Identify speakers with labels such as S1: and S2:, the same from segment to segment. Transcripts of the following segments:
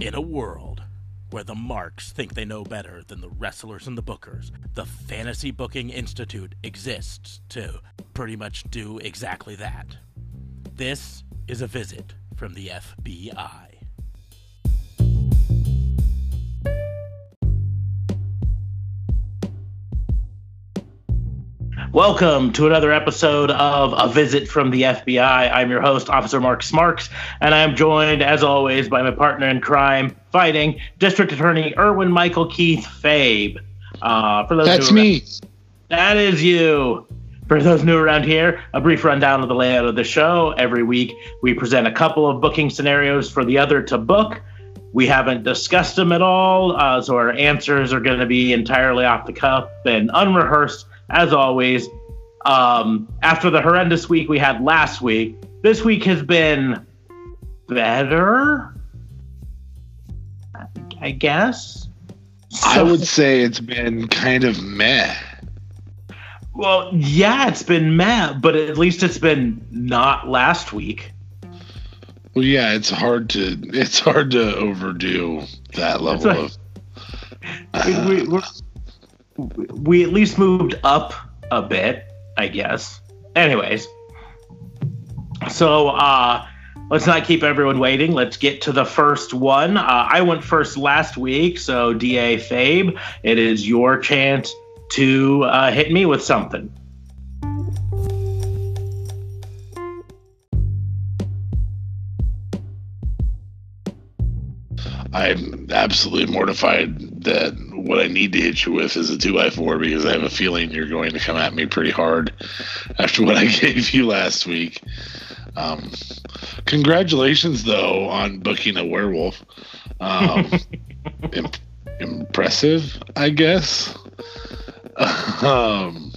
S1: In a world where the marks think they know better than the wrestlers and the bookers, the Fantasy Booking Institute exists to pretty much do exactly that. This is a visit from the FBI. Welcome to another episode of A Visit from the FBI. I'm your host, Officer Mark Smarks, and I'm joined, as always, by my partner in crime, fighting District Attorney Erwin Michael Keith Fabe.
S2: Uh, for those That's me.
S1: that is you. For those new around here, a brief rundown of the layout of the show. Every week, we present a couple of booking scenarios for the other to book. We haven't discussed them at all, uh, so our answers are going to be entirely off the cuff and unrehearsed as always. Um, after the horrendous week we had last week, this week has been better, I guess.
S2: So, I would say it's been kind of meh.
S1: Well, yeah, it's been meh, but at least it's been not last week.
S2: Well, yeah, it's hard to it's hard to overdo that level like, of.
S1: Uh, we, we at least moved up a bit, I guess. Anyways, so uh, let's not keep everyone waiting. Let's get to the first one. Uh, I went first last week, so DA Fabe, it is your chance to uh, hit me with something.
S2: I'm absolutely mortified that what I need to hit you with is a two by four because I have a feeling you're going to come at me pretty hard after what I gave you last week. Um, congratulations, though, on booking a werewolf. Um, imp- impressive, I guess. um,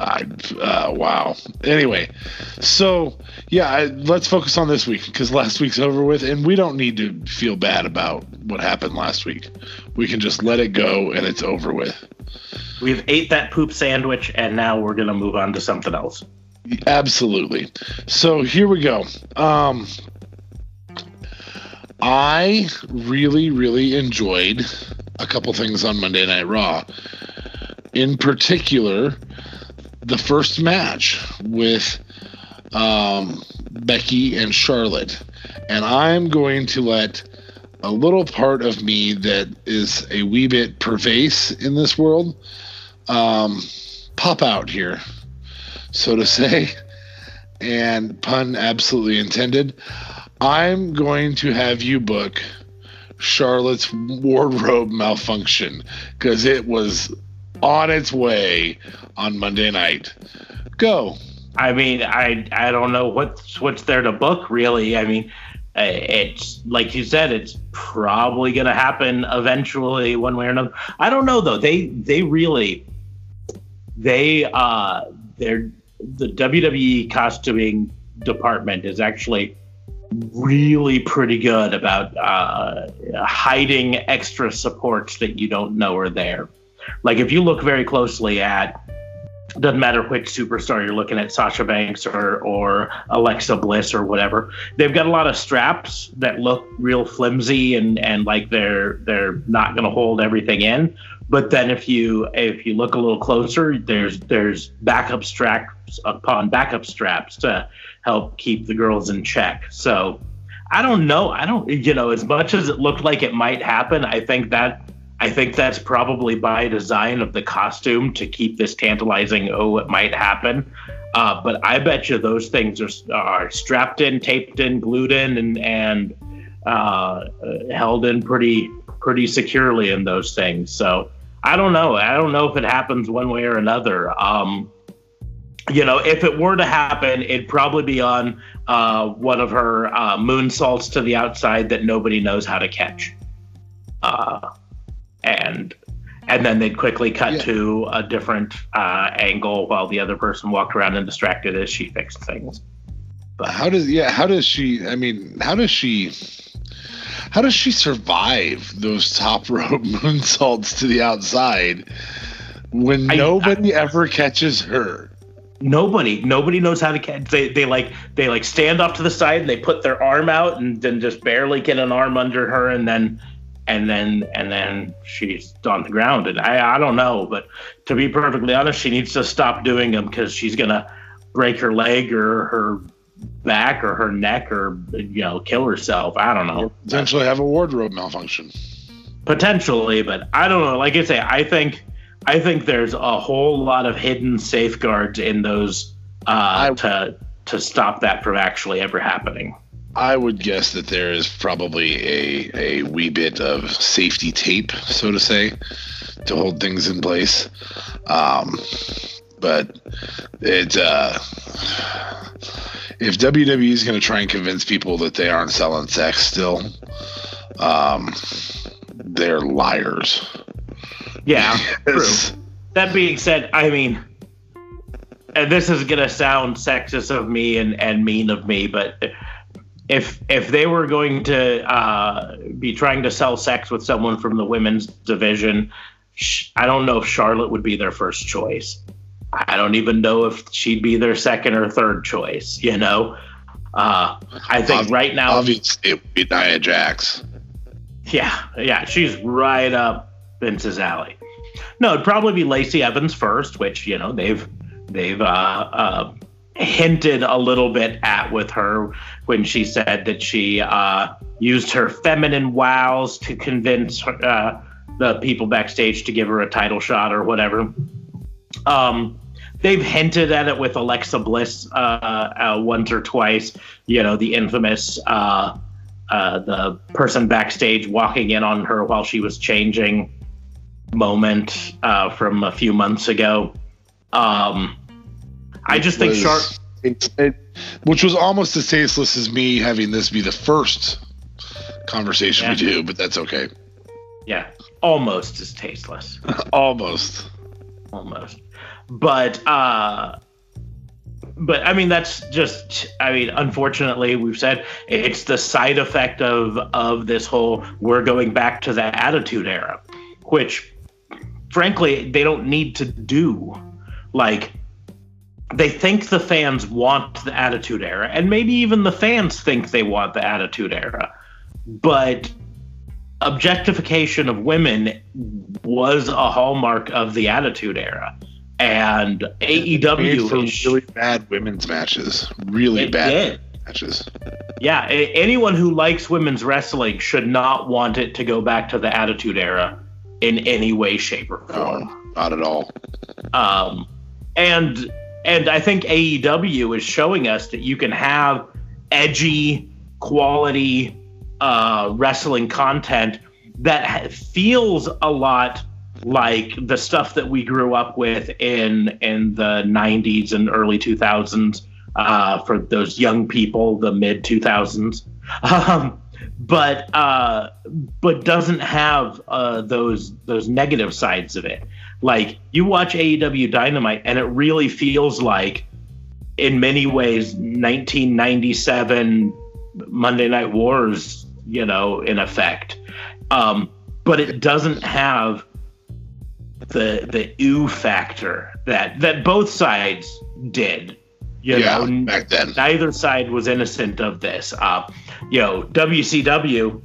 S2: I, uh, wow. Anyway, so yeah, I, let's focus on this week because last week's over with, and we don't need to feel bad about what happened last week. We can just let it go, and it's over with.
S1: We've ate that poop sandwich, and now we're gonna move on to something else.
S2: Absolutely. So here we go. Um, I really, really enjoyed a couple things on Monday Night Raw. In particular, the first match with um, Becky and Charlotte. And I'm going to let a little part of me that is a wee bit pervasive in this world um, pop out here, so to say. And pun absolutely intended. I'm going to have you book Charlotte's wardrobe malfunction because it was on its way on Monday night. Go.
S1: I mean, I I don't know what's what's there to book really. I mean, it's like you said, it's probably going to happen eventually, one way or another. I don't know though. They they really they uh they're the WWE costuming department is actually really pretty good about uh, hiding extra supports that you don't know are there. Like if you look very closely at doesn't matter which superstar you're looking at, Sasha Banks or or Alexa Bliss or whatever. They've got a lot of straps that look real flimsy and and like they're they're not going to hold everything in. But then if you if you look a little closer, there's there's backup straps upon backup straps to help keep the girls in check. So I don't know. I don't you know as much as it looked like it might happen. I think that I think that's probably by design of the costume to keep this tantalizing. Oh, it might happen. Uh, but I bet you those things are, are strapped in, taped in, glued in, and and uh, held in pretty pretty securely in those things. So I don't know. I don't know if it happens one way or another. Um, you know, if it were to happen, it'd probably be on uh, one of her uh, moonsaults to the outside that nobody knows how to catch. Uh, and and then they'd quickly cut yeah. to a different uh, angle while the other person walked around and distracted as she fixed things.
S2: But how does yeah? How does she? I mean, how does she? How does she survive those top rope moonsaults to the outside when I, nobody I, ever catches her?
S1: nobody nobody knows how to catch they, they like they like stand off to the side and they put their arm out and then just barely get an arm under her and then and then and then she's on the ground. And i i don't know but to be perfectly honest she needs to stop doing them because she's gonna break her leg or her back or her neck or you know kill herself. I don't know.
S2: Potentially have a wardrobe malfunction.
S1: potentially but i don't know. Like i say i think i think there's a whole lot of hidden safeguards in those uh
S2: I-
S1: to to stop that from actually ever happening
S2: I would guess that there is probably a, a wee bit of safety tape, so to say, to hold things in place. Um, but it, uh, if WWE is going to try and convince people that they aren't selling sex still, um, they're liars.
S1: yeah true that being said i mean and this is gonna sound sexist of me and, and mean of me but if if they were going to uh, be trying to sell sex with someone from the women's division i don't know if charlotte would be their first choice i don't even know if she'd be their second or third choice you know uh, i think
S2: Ob-
S1: right now
S2: Obviously, it would be Nia Jax.
S1: yeah, yeah, she's right up Vince's alley. No, it'd probably be Lacey Evans first, which you know they've they've uh, uh, hinted a little bit at with her when she said that she uh, used her feminine wows to convince uh, the people backstage to give her a title shot or whatever. Um, they've hinted at it with Alexa Bliss uh, uh, once or twice. You know, the infamous uh, uh, the person backstage walking in on her while she was changing moment from a few months ago. Um, I just think Char-
S2: it, it, which was almost as tasteless as me having this be the first conversation we
S1: Yeah.
S2: do, but that's okay.
S1: yeah, almost as tasteless.
S2: Almost.
S1: almost but uh but i mean that's just i mean unfortunately we've said it's the side effect of of this whole we're going back to the attitude era which frankly they don't need to do like they think the fans want the attitude era and maybe even the fans think they want the attitude era but objectification of women was a hallmark of the attitude era and AEW is
S2: really bad women's matches. Really bad
S1: did.
S2: matches.
S1: Yeah, anyone who likes women's wrestling should not want it to go back to the attitude era in any way shape or form.
S2: No, not at all.
S1: um, and and I think AEW is showing us that you can have edgy, quality uh, wrestling content that ha- feels a lot like the stuff that we grew up with in in the 90s and early 2000s uh, for those young people, the mid 2000s. Um, but uh, but doesn't have uh, those those negative sides of it. Like you watch AEW Dynamite, and it really feels like, in many ways, 1997 Monday Night Wars. You know, in effect, um, but it doesn't have the the ooh factor that that both sides did. You
S2: yeah,
S1: know,
S2: back then.
S1: neither side was innocent of this. Uh, you know, WCW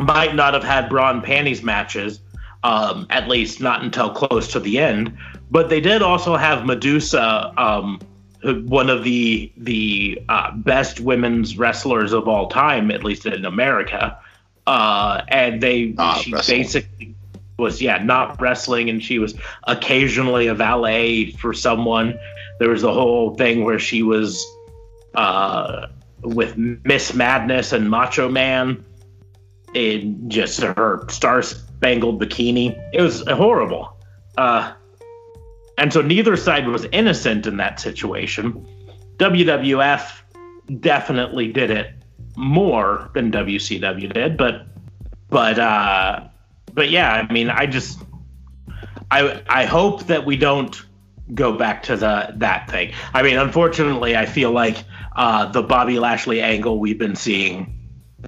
S1: might not have had bra and panties matches, um, at least not until close to the end. But they did also have Medusa, um, one of the the uh, best women's wrestlers of all time, at least in America. Uh, and they
S2: Not
S1: she
S2: wrestling.
S1: basically was yeah not wrestling, and she was occasionally a valet for someone. There was the whole thing where she was uh, with Miss Madness and Macho Man in just her star spangled bikini. It was horrible. Uh, and so neither side was innocent in that situation. WWF definitely did it more than WCW did, but but uh, but yeah, I mean, I just I I hope that we don't go back to the that thing. I mean, unfortunately, I feel like uh, the Bobby Lashley angle we've been seeing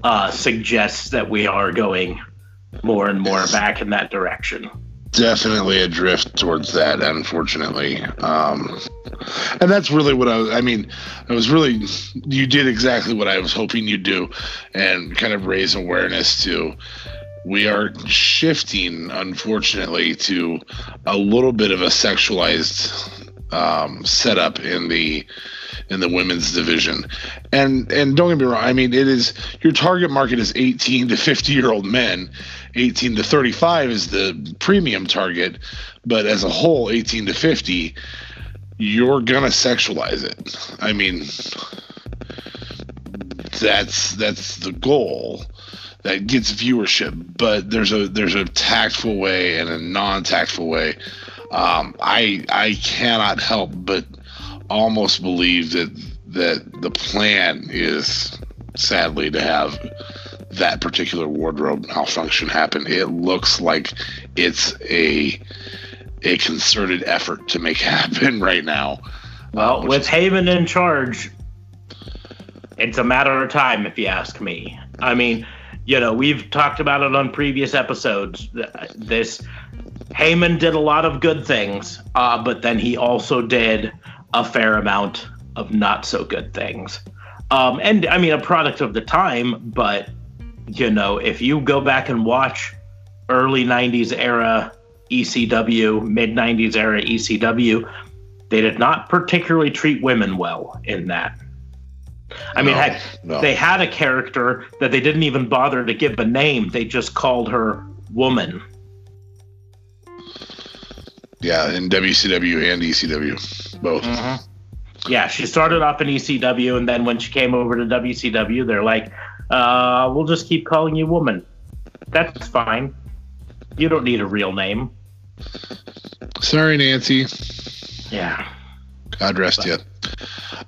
S1: uh, suggests that we are going more and more back in that direction.
S2: definitely a drift towards that, unfortunately. Um, and that's really what I was. I mean, I was really. You did exactly what I was hoping you'd do, and kind of raise awareness to. We are shifting, unfortunately, to a little bit of a sexualized um, setup in the in the women's division. And and don't get me wrong, I mean it is your target market is 18 to 50 year old men. 18 to 35 is the premium target, but as a whole 18 to 50 you're going to sexualize it. I mean that's that's the goal that gets viewership, but there's a there's a tactful way and a non-tactful way. Um, I I cannot help but almost believe that that the plan is sadly to have that particular wardrobe malfunction happen. It looks like it's a a concerted effort to make happen right now.
S1: Well, with is- Heyman in charge, it's a matter of time, if you ask me. I mean, you know, we've talked about it on previous episodes. This Heyman did a lot of good things, uh, but then he also did a fair amount of not so good things. Um, and I mean, a product of the time, but you know, if you go back and watch early 90s era ECW, mid 90s era ECW, they did not particularly treat women well in that. I mean, heck, no. they had a character that they didn't even bother to give a name. They just called her Woman.
S2: Yeah, in WCW and ECW, both. Mm-hmm.
S1: Yeah, she started off in ECW, and then when she came over to WCW, they're like, uh, "We'll just keep calling you Woman. That's fine. You don't need a real name."
S2: Sorry, Nancy.
S1: Yeah.
S2: God rest but. you.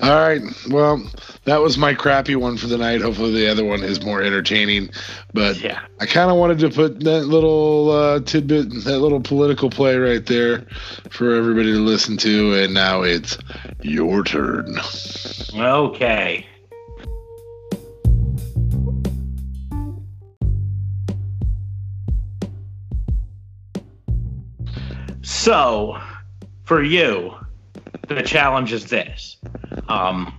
S2: All right. Well, that was my crappy one for the night. Hopefully, the other one is more entertaining. But
S1: yeah.
S2: I kind of wanted to put that little uh, tidbit, that little political play right there for everybody to listen to. And now it's your turn.
S1: Okay. So, for you, the challenge is this. Um,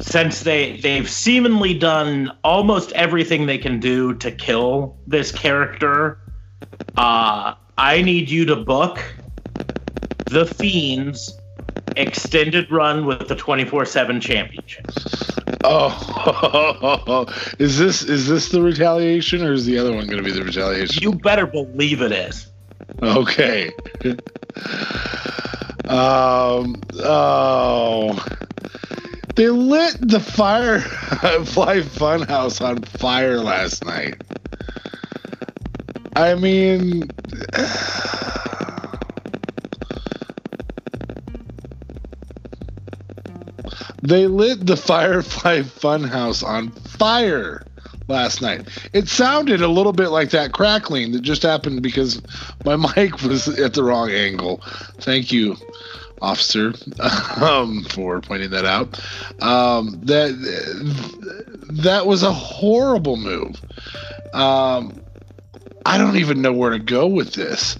S1: since they they've seemingly done almost everything they can do to kill this character, uh, I need you to book the Fiends extended run with the 24/7 championship.
S2: Oh, is this is this the retaliation or is the other one going to be the retaliation?
S1: You better believe it is.
S2: Okay. um. Oh. They lit the Firefly Funhouse on fire last night. I mean, they lit the Firefly Funhouse on fire last night. It sounded a little bit like that crackling that just happened because my mic was at the wrong angle. Thank you, officer, um, for pointing that out. Um, that that was a horrible move. Um, I don't even know where to go with this.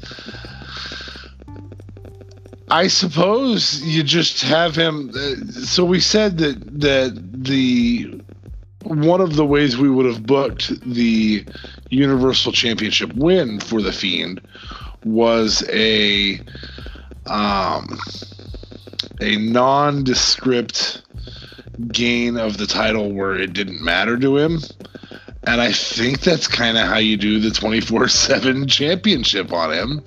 S2: I suppose you just have him. Uh, so we said that that the one of the ways we would have booked the Universal Championship win for the Fiend was a um, a nondescript gain of the title where it didn't matter to him. And I think that's kind of how you do the 24 7 championship on him.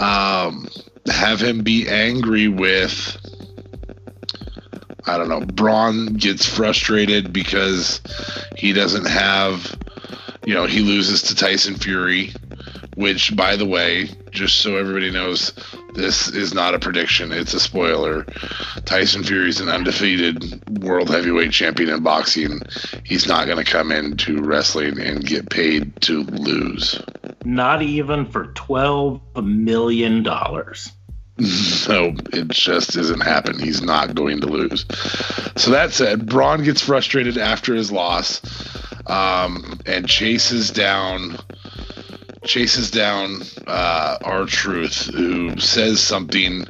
S2: Um, have him be angry with I don't know, Braun gets frustrated because he doesn't have, you know, he loses to Tyson Fury, which, by the way, just so everybody knows, this is not a prediction, it's a spoiler. Tyson Fury is an undefeated world heavyweight champion in boxing. He's not going to come into wrestling and get paid to lose.
S1: Not even for $12 million.
S2: So it just isn't happen. He's not going to lose. So that said, Braun gets frustrated after his loss um, and chases down chases down uh, R-Truth, who says something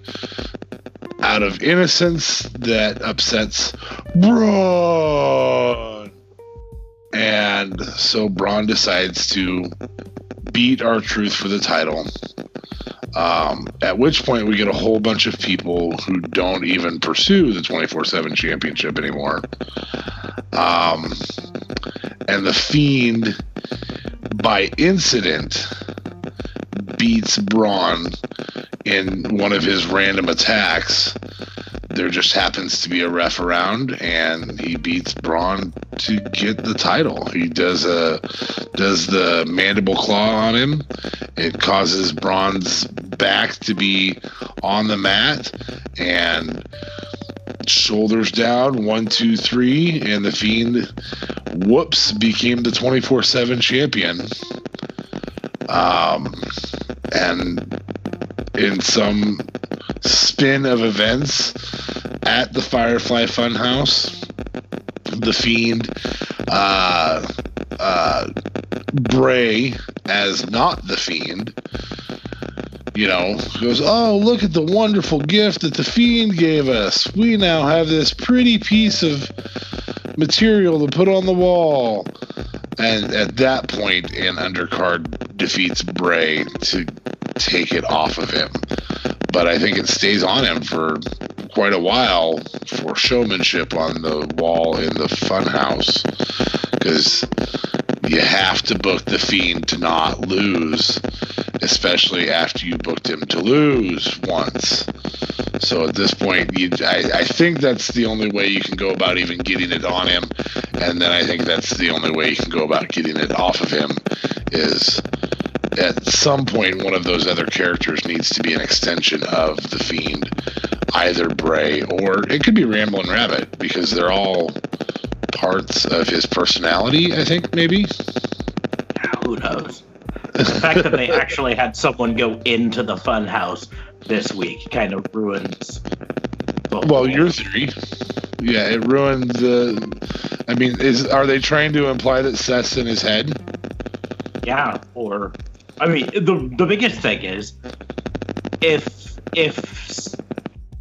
S2: out of innocence that upsets Braun. And so Braun decides to beat R-Truth for the title. Um, at which point we get a whole bunch of people who don't even pursue the 24-7 championship anymore. Um, and the Fiend, by incident, beats Braun in one of his random attacks. There just happens to be a ref around, and he beats Braun to get the title. He does a does the mandible claw on him. It causes Braun's back to be on the mat, and shoulders down, one, two, three, and the Fiend, whoops, became the 24 7 champion. Um, and in some spin of events at the Firefly Funhouse, the Fiend, uh, uh, Bray as not the Fiend, you know, goes, Oh, look at the wonderful gift that the Fiend gave us. We now have this pretty piece of material to put on the wall. And at that point, an undercard defeats Bray to take it off of him. But I think it stays on him for quite a while for showmanship on the wall in the funhouse because you have to book the fiend to not lose especially after you booked him to lose once. So at this point you I, I think that's the only way you can go about even getting it on him. And then i think that's the only way you can go about getting it off of him is at some point one of those other characters needs to be an extension of the fiend either bray or it could be ramblin' rabbit because they're all parts of his personality i think maybe
S1: Who knows? The fact that they actually had someone go into the funhouse this week kind of ruins.
S2: Well your theory yeah it ruined the i mean is are they trying to imply that seth's in his head
S1: yeah, or I mean, the the biggest thing is if if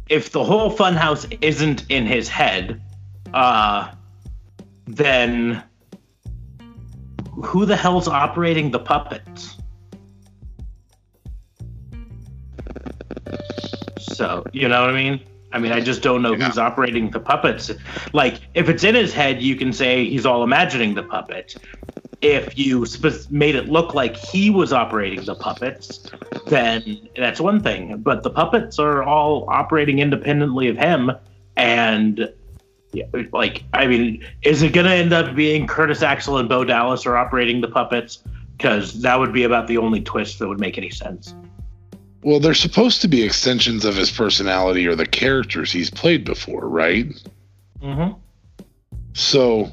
S1: if the whole funhouse isn't in his head, uh, then who the hell's operating the puppets? So you know what I mean? I mean, I just don't know
S2: Yeah.
S1: who's operating the puppets. Like, if it's in his head, you can say he's all imagining the puppet. If you sp- made it look like he was operating the puppets, then that's one thing. But the puppets are all operating independently of him, and yeah, like, I mean, is it going to end up being Curtis Axel and Bo Dallas are operating the puppets? Because that would be about the only twist that would make any sense.
S2: well they're supposed to be extensions of his personality or the characters he's played before right
S1: Mm-hmm.
S2: So,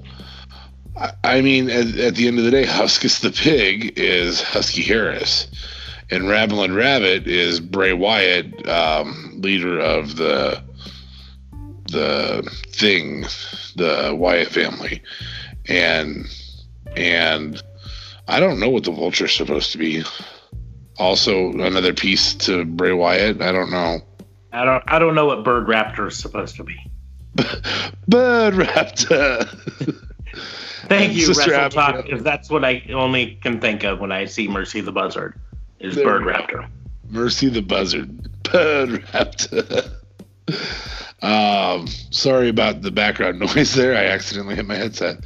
S2: I- mean, at, at the end of the day, Huskus the pig is Husky Harris, and Ramblin' Rabbit is Bray Wyatt, um, leader of the the thing, the Wyatt family, and and I don't know what the Vulture's supposed to be. Also, another piece to Bray Wyatt. I don't know.
S1: I don't. I don't know what Bird Raptor is supposed to be.
S2: Bird Raptor.
S1: Thank you,
S2: Sister
S1: Wrestle Talk, because that's what I only can think of when I see Mercy the Buzzard. Is
S2: There
S1: Bird. Raptor.
S2: Mercy the Buzzard. Bird Raptor. um, sorry about the background noise there. I accidentally hit my headset.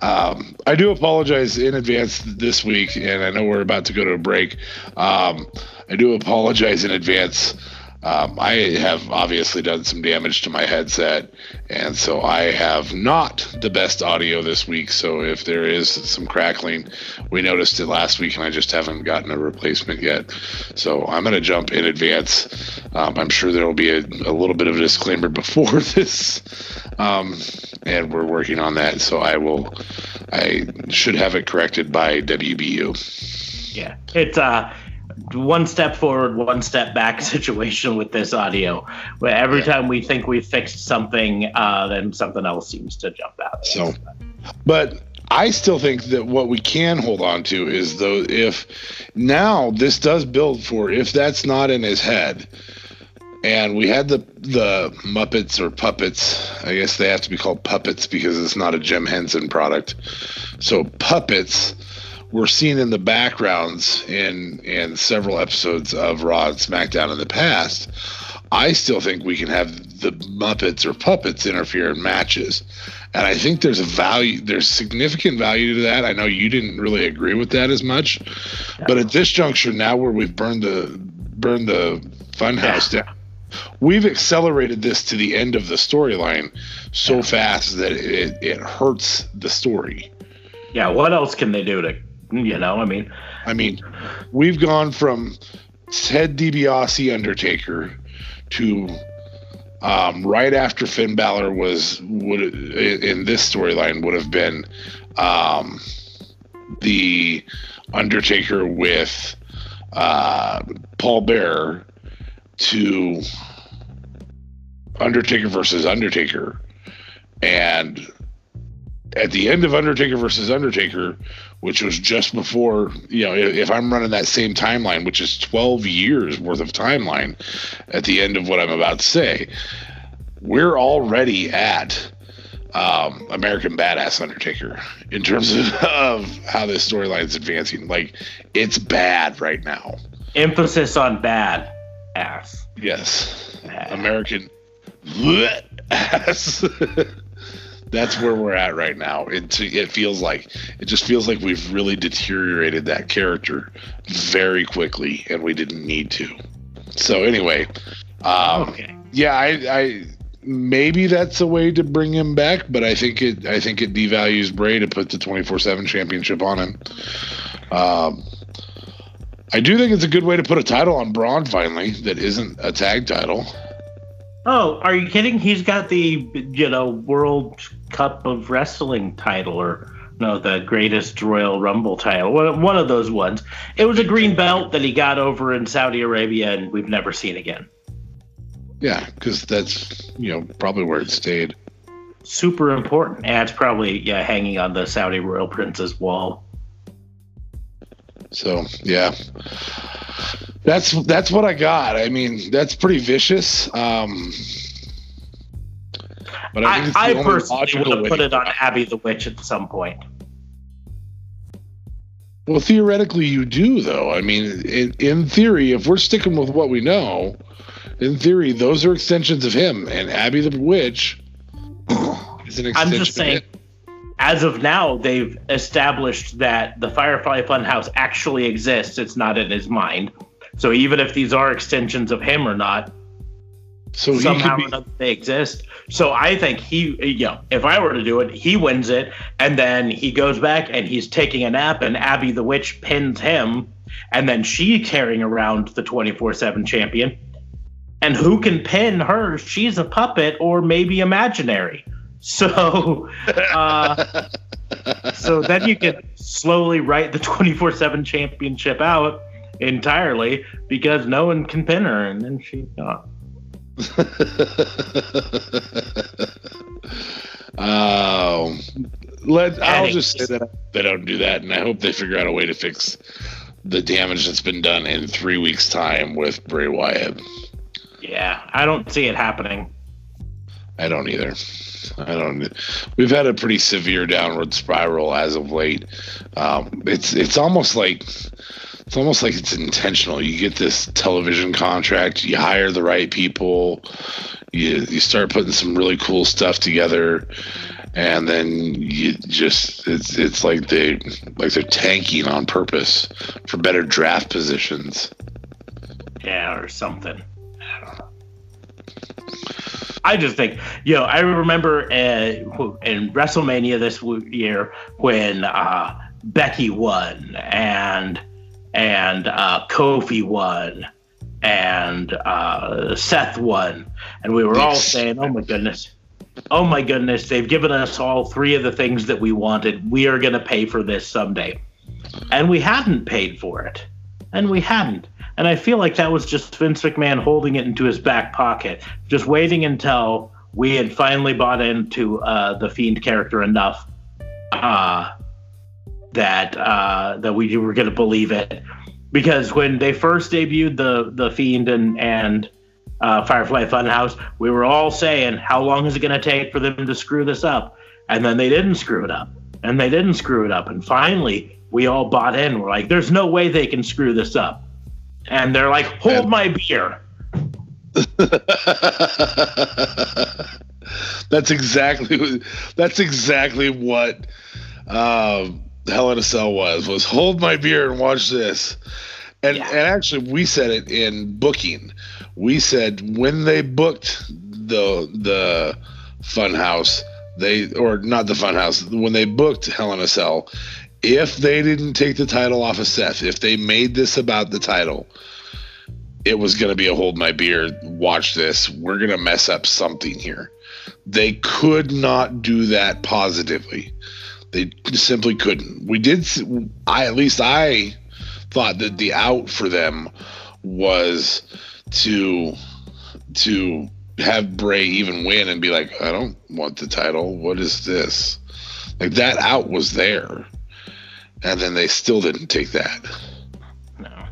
S2: Um, I do apologize in advance this week, and I know we're about to go to a break. Um, I do apologize in advance. Um, I have obviously done some damage to my headset, and so I have not the best audio this week. So if there is some crackling, we noticed it last week, and I just haven't gotten a replacement yet. So I'm going to jump in advance. Um, I'm sure there will be a, a little bit of a disclaimer before this, um, and we're working on that. So I will, I should have it corrected by WBU.
S1: Yeah, it's uh one step forward, one step back situation with this audio. Where every
S2: Yeah.
S1: time we think we've fixed something, uh, then something else seems to jump out.
S2: So, but I still think that what we can hold on to is though if now this does build for if that's not in his head, and we had the the Muppets or puppets. I guess they have to be called puppets because it's not a Jim Henson product. So puppets were seen in the backgrounds in in several episodes of Raw and SmackDown in the past. I still think we can have the Muppets or puppets interfere in matches. And I think there's a value, there's significant value to that. I know you didn't really agree with that as much, yeah. but at this juncture, now where we've burned the burned the funhouse yeah. down, we've accelerated this to the end of the storyline so yeah. fast that it, it hurts the story.
S1: Yeah, what else can they do to, you know? I mean,
S2: I mean, we've gone from Ted DiBiase Undertaker to um, right after Finn Balor was would in this storyline would have been um, the Undertaker with uh, Paul Bearer to Undertaker versus Undertaker, and at the end of Undertaker versus Undertaker, which was just before, you know, if, I'm running that same timeline, which is 12 years worth of timeline at the end of what I'm about to say, we're already at um, American Badass Undertaker in terms of, of how this storyline is advancing. Like, it's bad right now.
S1: Emphasis on bad ass.
S2: Yes. Bad. American ass. that's where we're at right now. It it feels like it just feels like we've really deteriorated that character very quickly, and we didn't need to. So anyway, um, okay. yeah, I, I maybe that's a way to bring him back, but I think it I think it devalues Bray to put the twenty four seven championship on him. Um, I do think it's a good way to put a title on Braun finally that isn't a tag title.
S1: Oh, are you kidding? He's got the you know World Cup of Wrestling title or no, the greatest Royal Rumble title. One of those ones. It was a green belt that he got over in Saudi Arabia and we've never seen again.
S2: Yeah, because that's you know probably where it stayed.
S1: Super important, and it's probably yeah hanging on the Saudi royal prince's wall.
S2: So yeah, that's that's what I got. I mean, that's pretty vicious. Um,
S1: but I, I, I personally would have put it on Abby the Witch at some point.
S2: Well, theoretically, you do, though. I mean, in, in theory, if we're sticking with what we know, in theory, those are extensions of him, and Abby the Witch
S1: is an extension. I'm just saying, as of now, they've established that the Firefly Funhouse actually exists. It's not in his mind. So even if these are extensions of him or not, so somehow be- they exist. So I think he, you know, if I were to do it, he wins it, and then he goes back and he's taking a nap, and Abby the Witch pins him, and then she carrying around the twenty four seven champion. And who can pin her? She's a puppet or maybe imaginary. So, uh, so then you can slowly write the twenty four seven championship out entirely because no one can pin her, and then she. Uh,
S2: um, let I'll just say that they don't do that, and I hope they figure out a way to fix the damage that's been done in three weeks' time with Bray Wyatt.
S1: Yeah, I don't see it happening.
S2: I don't either. I don't. We've had a pretty severe downward spiral as of late. Um, it's it's almost like it's almost like it's intentional. You get this television contract, you hire the right people, you you start putting some really cool stuff together, and then you just it's it's like they like they're tanking on purpose for better draft positions.
S1: Yeah, or something. I don't know. I just think, you know, I remember uh, in WrestleMania this year when uh, Becky won and and uh, Kofi won, and uh, Seth won, and we were all saying, "Oh my goodness." Oh my goodness, they've given us all three of the things that we wanted. We are going to pay for this someday. And we hadn't paid for it. And we hadn't. And I feel like that was just Vince McMahon holding it into his back pocket, just waiting until we had finally bought into uh, the Fiend character enough uh, that uh, that we were going to believe it because when they first debuted the the Fiend and and uh, Firefly Funhouse, we were all saying, "How long is it going to take for them to screw this up?" And then they didn't screw it up, and they didn't screw it up, and finally we all bought in. We're like, "There's no way they can screw this up," and they're like, "Hold and- my beer."
S2: that's exactly that's exactly what um, Hell in a Cell was was hold my beer and watch this. And yeah. and actually we said it in booking. We said when they booked the the Funhouse, they or not the Funhouse, when they booked Hell in a Cell, if they didn't take the title off of Seth, if they made this about the title, it was going to be a hold my beer, watch this. We're going to mess up something here. They could not do that positively. They simply couldn't. We did. I at least I thought that the out for them was to to have Bray even win and be like, I don't want the title. What is this? Like that out was there, and then they still didn't take that.
S1: No.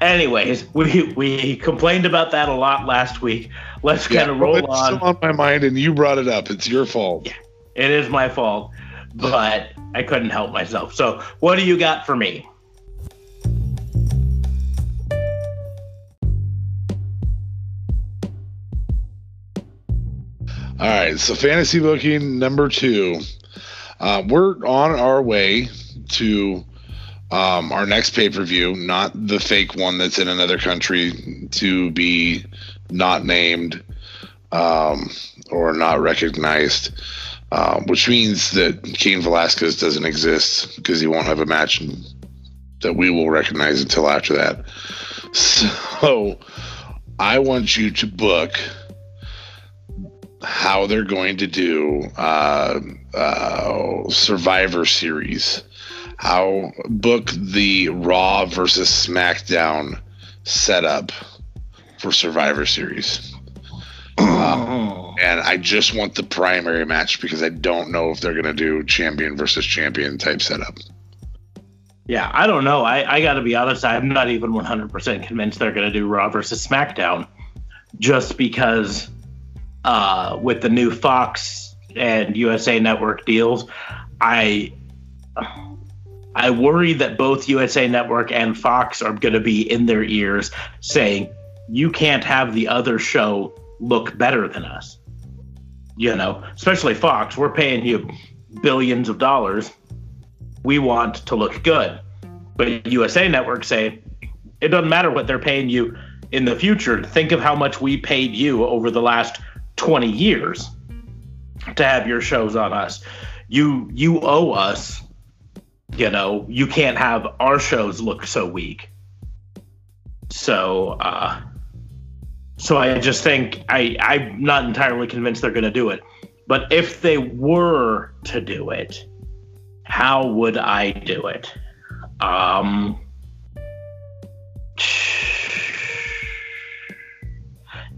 S1: Anyways, we we complained about that a lot last week. Let's yeah, kind of roll
S2: it's
S1: on.
S2: Still on my mind, and you brought it up. It's your fault.
S1: Yeah, it is my fault but I couldn't help myself. So, what do you got for me?
S2: All right, so fantasy booking number two. Uh, we're on our way to um, our next pay per view, not the fake one that's in another country to be not named um, or not recognized. Um, which means that Cain Velasquez doesn't exist because he won't have a match that we will recognize until after that. So I want you to book how they're going to do uh, uh, Survivor Series. How book the Raw versus SmackDown setup for Survivor Series. Um, and I just want the primary match because I don't know if they're going to do champion versus champion type setup.
S1: Yeah, I don't know. I, I got to be honest. I'm not even 100% convinced they're going to do Raw versus SmackDown just because uh, with the new Fox and USA Network deals, I. I worry that both USA Network and Fox are going to be in their ears saying, you can't have the other show look better than us. You know, especially Fox, we're paying you billions of dollars. We want to look good. But USA Network say it doesn't matter what they're paying you in the future. Think of how much we paid you over the last 20 years to have your shows on us. You you owe us. You know, you can't have our shows look so weak. So, uh so I just think I I'm not entirely convinced they're going to do it. But if they were to do it, how would I do it? Um,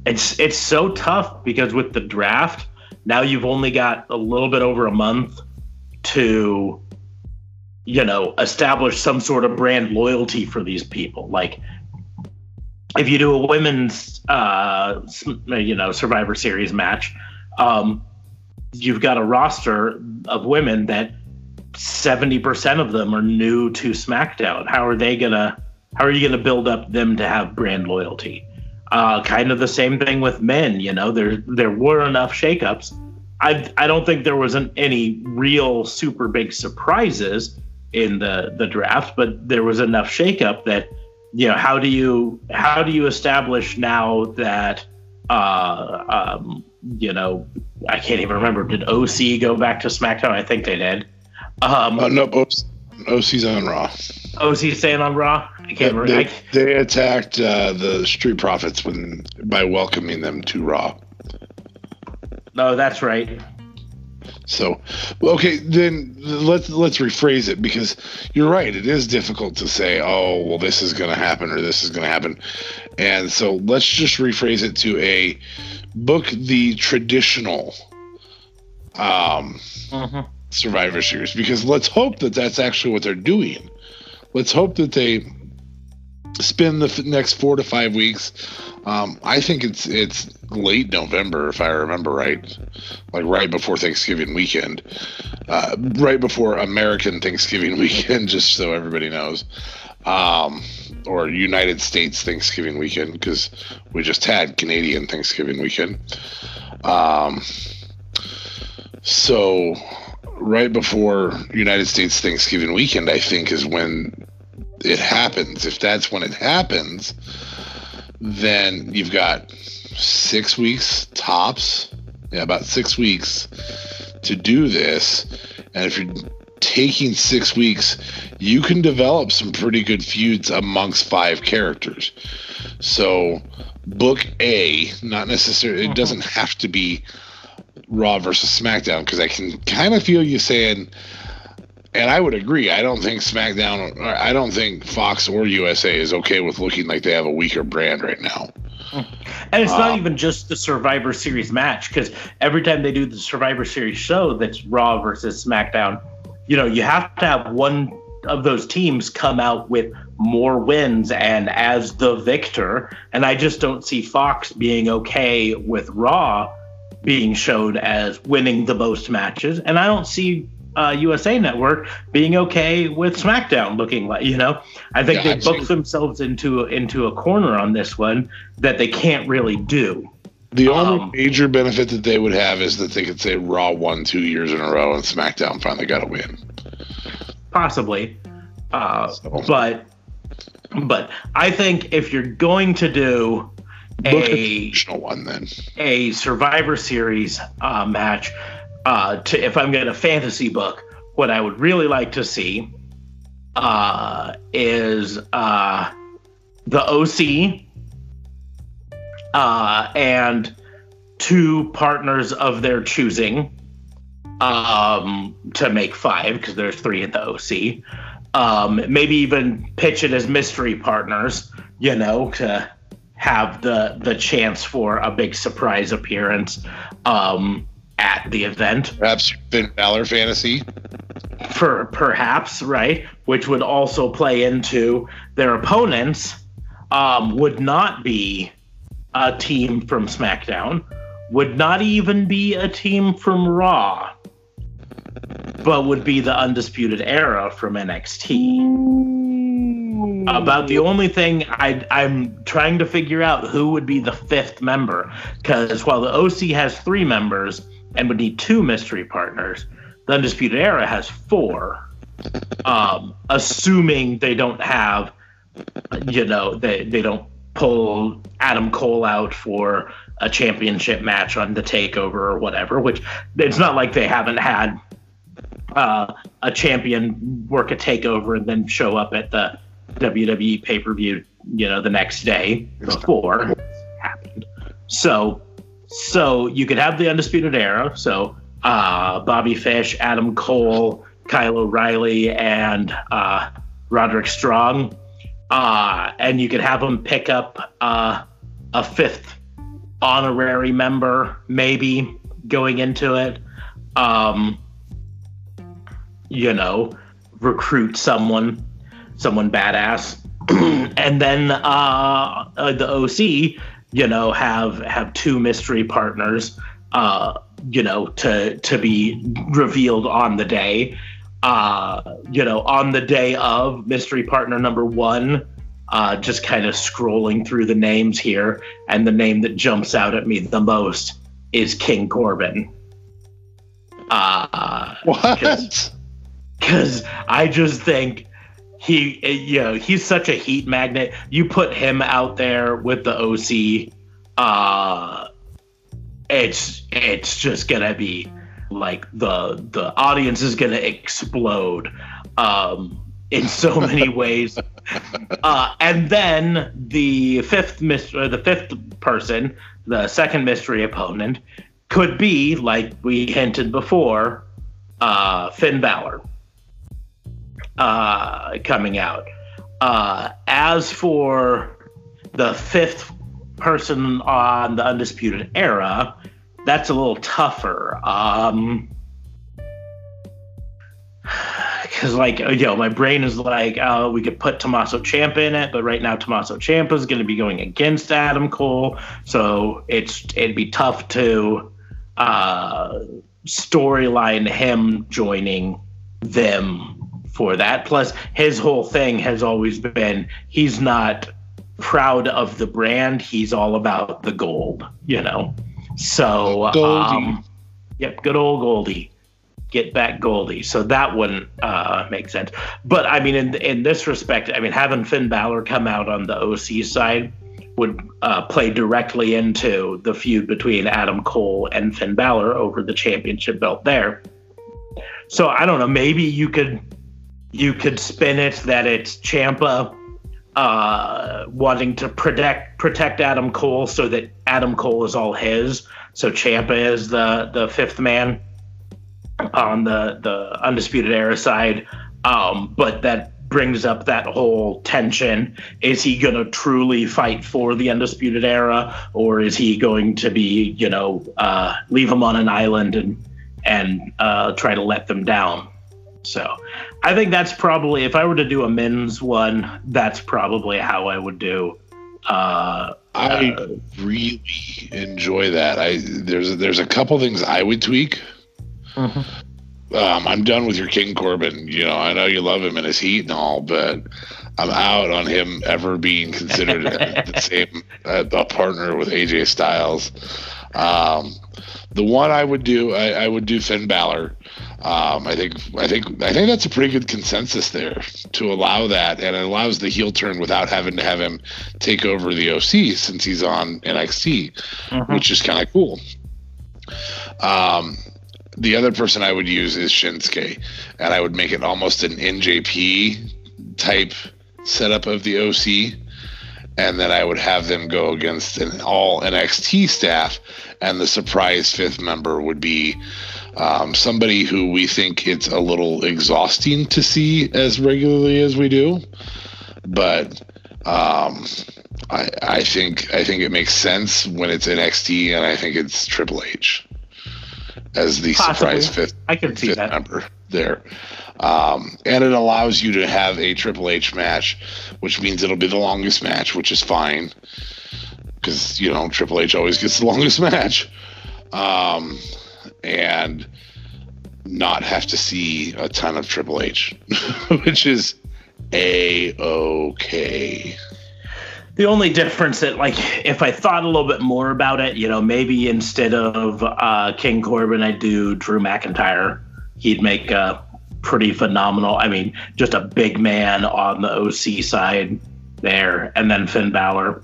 S1: it's it's so tough because with the draft now you've only got a little bit over a month to you know establish some sort of brand loyalty for these people. Like if you do a women's uh, you know survivor series match um, you've got a roster of women that 70% of them are new to smackdown. How are they gonna how are you gonna build up them to have brand loyalty? Uh, kind of the same thing with men you know there there were enough shakeups. I i don't think there wasn't any real super big surprises in the the draft but there was enough shakeup that you know how do you how do you establish now that uh um you know I can't even remember. Did OC go back to SmackDown? I think they did.
S2: Um uh, no OC's on Raw.
S1: OC's staying on Raw? I can't remember.
S2: they, they attacked uh, the Street Profits when by welcoming them to Raw.
S1: No that's right
S2: so, okay, then let's let's rephrase it because you're right. It is difficult to say, "Oh, well, this is going to happen" or "This is going to happen," and so let's just rephrase it to a book the traditional um, mm-hmm. Survivor Series because let's hope that that's actually what they're doing. Let's hope that they spend the f- next four to five weeks. Um, I think it's it's late November if I remember right, like right before Thanksgiving weekend, uh, right before American Thanksgiving weekend, just so everybody knows, um, or United States Thanksgiving weekend because we just had Canadian Thanksgiving weekend. Um, so right before United States Thanksgiving weekend, I think is when it happens. If that's when it happens, then you've got six weeks tops. Yeah, about six weeks to do this. And if you're taking six weeks, you can develop some pretty good feuds amongst five characters. So, book A, not necessarily, it doesn't uh-huh. have to be Raw versus SmackDown because I can kind of feel you saying, and I would agree. I don't think SmackDown, I don't think Fox or USA is okay with looking like they have a weaker brand right now.
S1: And it's not
S2: Um,
S1: even just the Survivor Series match because every time they do the Survivor Series show that's Raw versus SmackDown, you know, you have to have one of those teams come out with more wins and as the victor. And I just don't see Fox being okay with Raw being showed as winning the most matches. And I don't see uh, USA Network being okay with SmackDown looking like, you know, I think
S2: Yeah,
S1: they booked themselves into into a corner on this one that they can't really do.
S2: The only
S1: Um,
S2: major benefit that they would have is that they could say Raw won two years in a row and SmackDown finally got a win.
S1: possibly. Uh,
S2: So-
S1: but but I think if you're going to do
S2: Book a
S1: a
S2: one then.
S1: a Survivor Series uh, match, uh, to if I'm going to fantasy book, what I would really like to see uh, is uh, the OC uh, and two partners of their choosing um, to make five because there's three in the OC. Um, maybe even pitch it as mystery partners, you know, to have the the chance for a big surprise appearance um, at the event
S2: Perhaps Finn Balor fantasy.
S1: for perhaps right which would also play into their opponents um, would not be a team from smackdown would not even be a team from raw but would be the undisputed era from nxt about the only thing I, I'm trying to figure out who would be the fifth member. Because while the OC has three members and would need two mystery partners, the Undisputed Era has four. Um, assuming they don't have, you know, they, they don't pull Adam Cole out for a championship match on the takeover or whatever, which it's not like they haven't had uh, a champion work a takeover and then show up at the WWE pay per view, you know, the next day before happened. So, so you could have the Undisputed Era. So, uh, Bobby Fish, Adam Cole, Kyle O'Reilly, and uh, Roderick Strong. Uh, and you could have them pick up uh, a fifth honorary member, maybe going into it. Um, you know, recruit someone, someone badass, and then uh, uh, the OC, you know, have have two mystery partners, uh, you know, to to be revealed on the day. Uh, you know, on the day of mystery partner number one, uh, just kind of scrolling through the names here, and the name that jumps out at me the most is King Corbin. Uh,
S2: What?
S1: because I just think he, you know, he's such a heat magnet. You put him out there with the OC, uh, it's it's just gonna be like the the audience is gonna explode um, in so many ways. Uh, and then the fifth or the fifth person, the second mystery opponent, could be like we hinted before, uh, Finn Balor uh, coming out. Uh, as for the fifth person on the Undisputed Era, that's a little tougher. Um, because like you know my brain is like oh we could put Tommaso Ciampa in it, but right now Tommaso Ciampa is going to be going against Adam Cole, so it's it'd be tough to uh, storyline him joining them for that. Plus, his whole thing has always been he's not proud of the brand; he's all about the gold, you know. So, um, yep, good old Goldie get back Goldie. So that wouldn't uh, make sense. But I mean, in in this respect, I mean, having Finn Balor come out on the OC side would uh, play directly into the feud between Adam Cole and Finn Balor over the championship belt there. So I don't know. Maybe you could you could spin it that it's Ciampa uh, wanting to protect protect Adam Cole so that Adam Cole is all his. So Ciampa is the the fifth man on the the undisputed era side. Um, but that brings up that whole tension. Is he going to truly fight for the undisputed era, or is he going to be, you know, uh, leave them on an island and and uh, try to let them down? So, I think that's probably if I were to do a men's one, that's probably how I would do. Uh,
S2: I uh, really enjoy that. I there's there's a couple things I would tweak. Mm-hmm. Um, I'm done with your King Corbin. You know, I know you love him and his heat and all, but I'm out on him ever being considered the same uh, a partner with AJ Styles. Um, the one I would do, I, I would do Finn Balor. Um, I think, I think, I think that's a pretty good consensus there to allow that, and it allows the heel turn without having to have him take over the OC since he's on NXT, mm-hmm. which is kind of cool. Um, the other person I would use is Shinsuke, and I would make it almost an NJP type setup of the OC, and then I would have them go against an all NXT staff, and the surprise fifth member would be um, somebody who we think it's a little exhausting to see as regularly as we do, but um, I, I think I think it makes sense when it's NXT, and I think it's Triple H as the Possibly. surprise fifth.
S1: I can see that
S2: member there. Um, and it allows you to have a Triple H match, which means it'll be the longest match, which is fine because you know Triple H always gets the longest match, um, and not have to see a ton of Triple H, which is a okay.
S1: The only difference that, like, if I thought a little bit more about it, you know, maybe instead of uh, King Corbin, I do Drew McIntyre. He'd make a pretty phenomenal. I mean, just a big man on the OC side there, and then Finn Balor.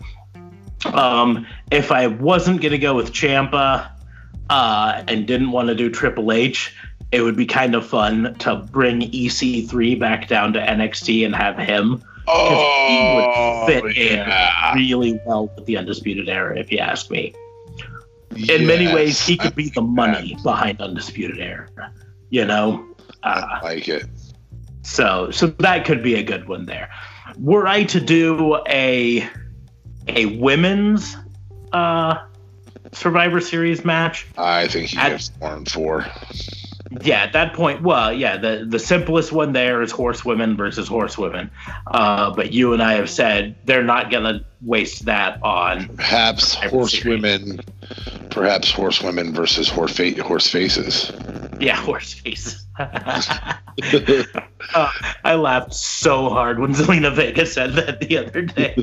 S1: Um, if I wasn't gonna go with Ciampa uh, and didn't want to do Triple H, it would be kind of fun to bring EC3 back down to NXT and have him
S2: Oh,
S1: he would fit yeah. in really well with the Undisputed Era, if you ask me. In many ways, he could be the money that. behind Undisputed Era. You know,
S2: uh, I like it.
S1: So, so that could be a good one there. Were I to do a a women's uh, Survivor Series match,
S2: I think he gets more than four
S1: yeah, at that point, well, yeah, the the simplest one there is horsewomen versus horsewomen. Uh, but you and I have said they're not going to waste that on
S2: perhaps horsewomen, perhaps horsewomen versus horse fa- horse faces.
S1: Yeah, horse faces. uh, I laughed so hard when Zelina Vega said that the other day.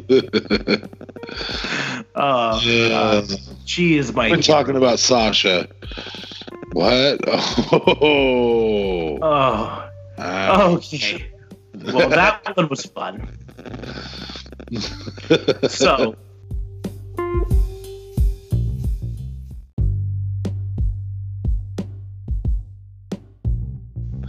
S1: uh, she is my.
S2: We're talking about Sasha. What?
S1: Oh. Oh. Uh, okay. Well, that one was fun. so.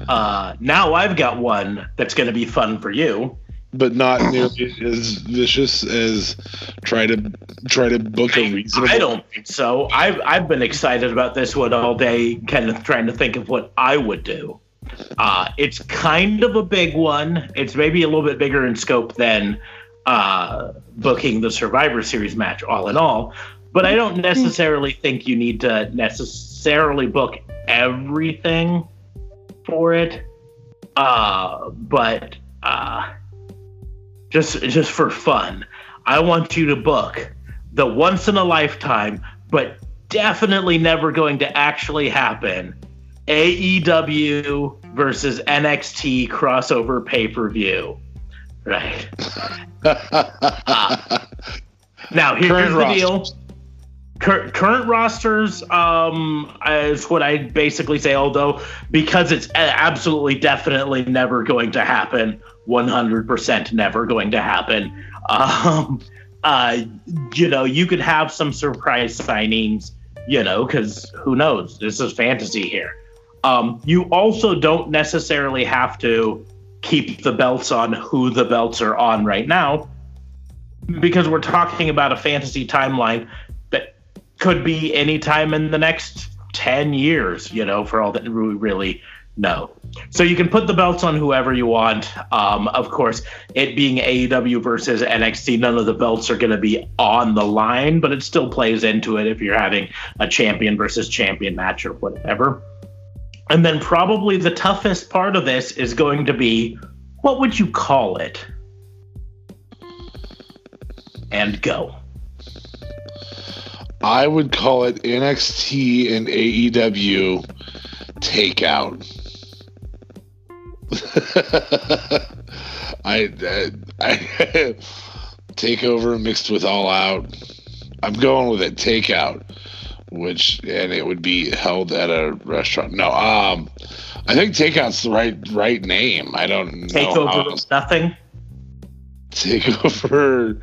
S1: Uh, now I've got one that's going to be fun for you
S2: but not nearly as vicious as try to try to book a reasonable.
S1: I don't think so. I've I've been excited about this one all day, kind of trying to think of what I would do. Uh, it's kind of a big one. It's maybe a little bit bigger in scope than uh, booking the Survivor Series match, all in all. But I don't necessarily think you need to necessarily book everything for it. Uh, but uh, just just for fun, I want you to book the once in a lifetime, but definitely never going to actually happen. AEW versus NXT crossover pay per view. Right. uh, now, here, here's the deal. Cur- current rosters um, is what I basically say, although because it's absolutely definitely never going to happen, 100% never going to happen. Um, uh, you know, you could have some surprise signings, you know, because who knows? This is fantasy here. Um, you also don't necessarily have to keep the belts on who the belts are on right now because we're talking about a fantasy timeline that could be any time in the next 10 years, you know, for all that we really know. So you can put the belts on whoever you want. Um, of course, it being AEW versus NXT, none of the belts are going to be on the line, but it still plays into it if you're having a champion versus champion match or whatever. And then probably the toughest part of this is going to be what would you call it? And go.
S2: I would call it NXT and AEW takeout. I, I, I takeover mixed with all out. I'm going with it takeout, which and it would be held at a restaurant. No, um, I think takeout's the right right name. I don't
S1: take
S2: know
S1: over nothing.
S2: Take over,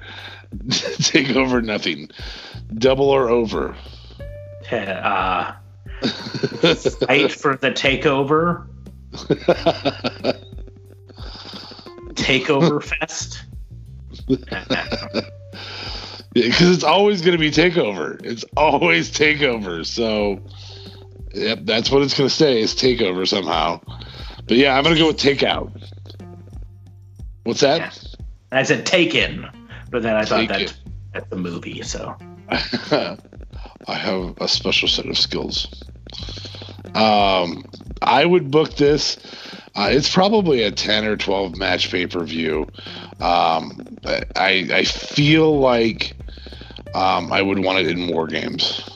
S2: take over nothing. Double or over.
S1: Uh, fight for the takeover. Takeover fest.
S2: because it's always going to be takeover. It's always takeover. So, yep, that's what it's going to stay is takeover somehow. But yeah, I'm going to go with takeout. What's that? Yeah.
S1: I said taken, but then I thought that that's a movie. So
S2: I have a special set of skills. Um, I would book this. Uh, it's probably a 10 or 12 match pay per view. Um, I, I feel like um, I would want it in War Games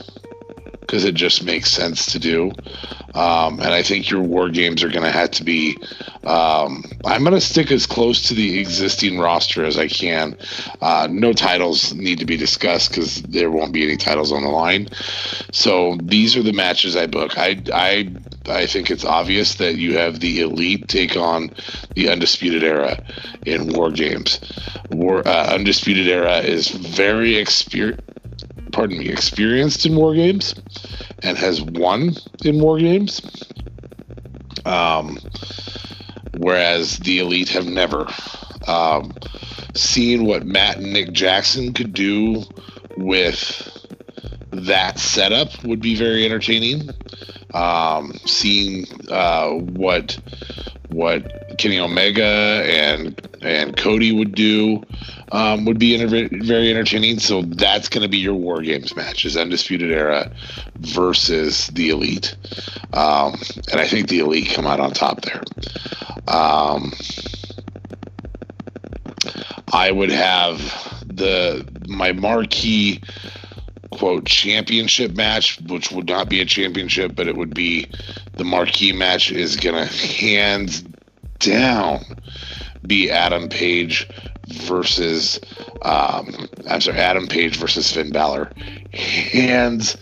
S2: because it just makes sense to do. Um, and I think your war games are going to have to be. Um, I'm going to stick as close to the existing roster as I can. Uh, no titles need to be discussed because there won't be any titles on the line. So these are the matches I book. I I I think it's obvious that you have the elite take on the undisputed era in war games. War uh, undisputed era is very experienced pardon me, experienced in war games and has won in war games. Um, whereas the elite have never. Um, seeing what Matt and Nick Jackson could do with that setup would be very entertaining. Um, seeing uh, what what Kenny Omega and and Cody would do um, would be inter- very entertaining. So that's going to be your War Games match: is Undisputed Era versus the Elite, um, and I think the Elite come out on top there. Um, I would have the my marquee quote championship match, which would not be a championship, but it would be the marquee match is gonna hands down be Adam Page versus um, I'm sorry, Adam Page versus Finn Balor. Hands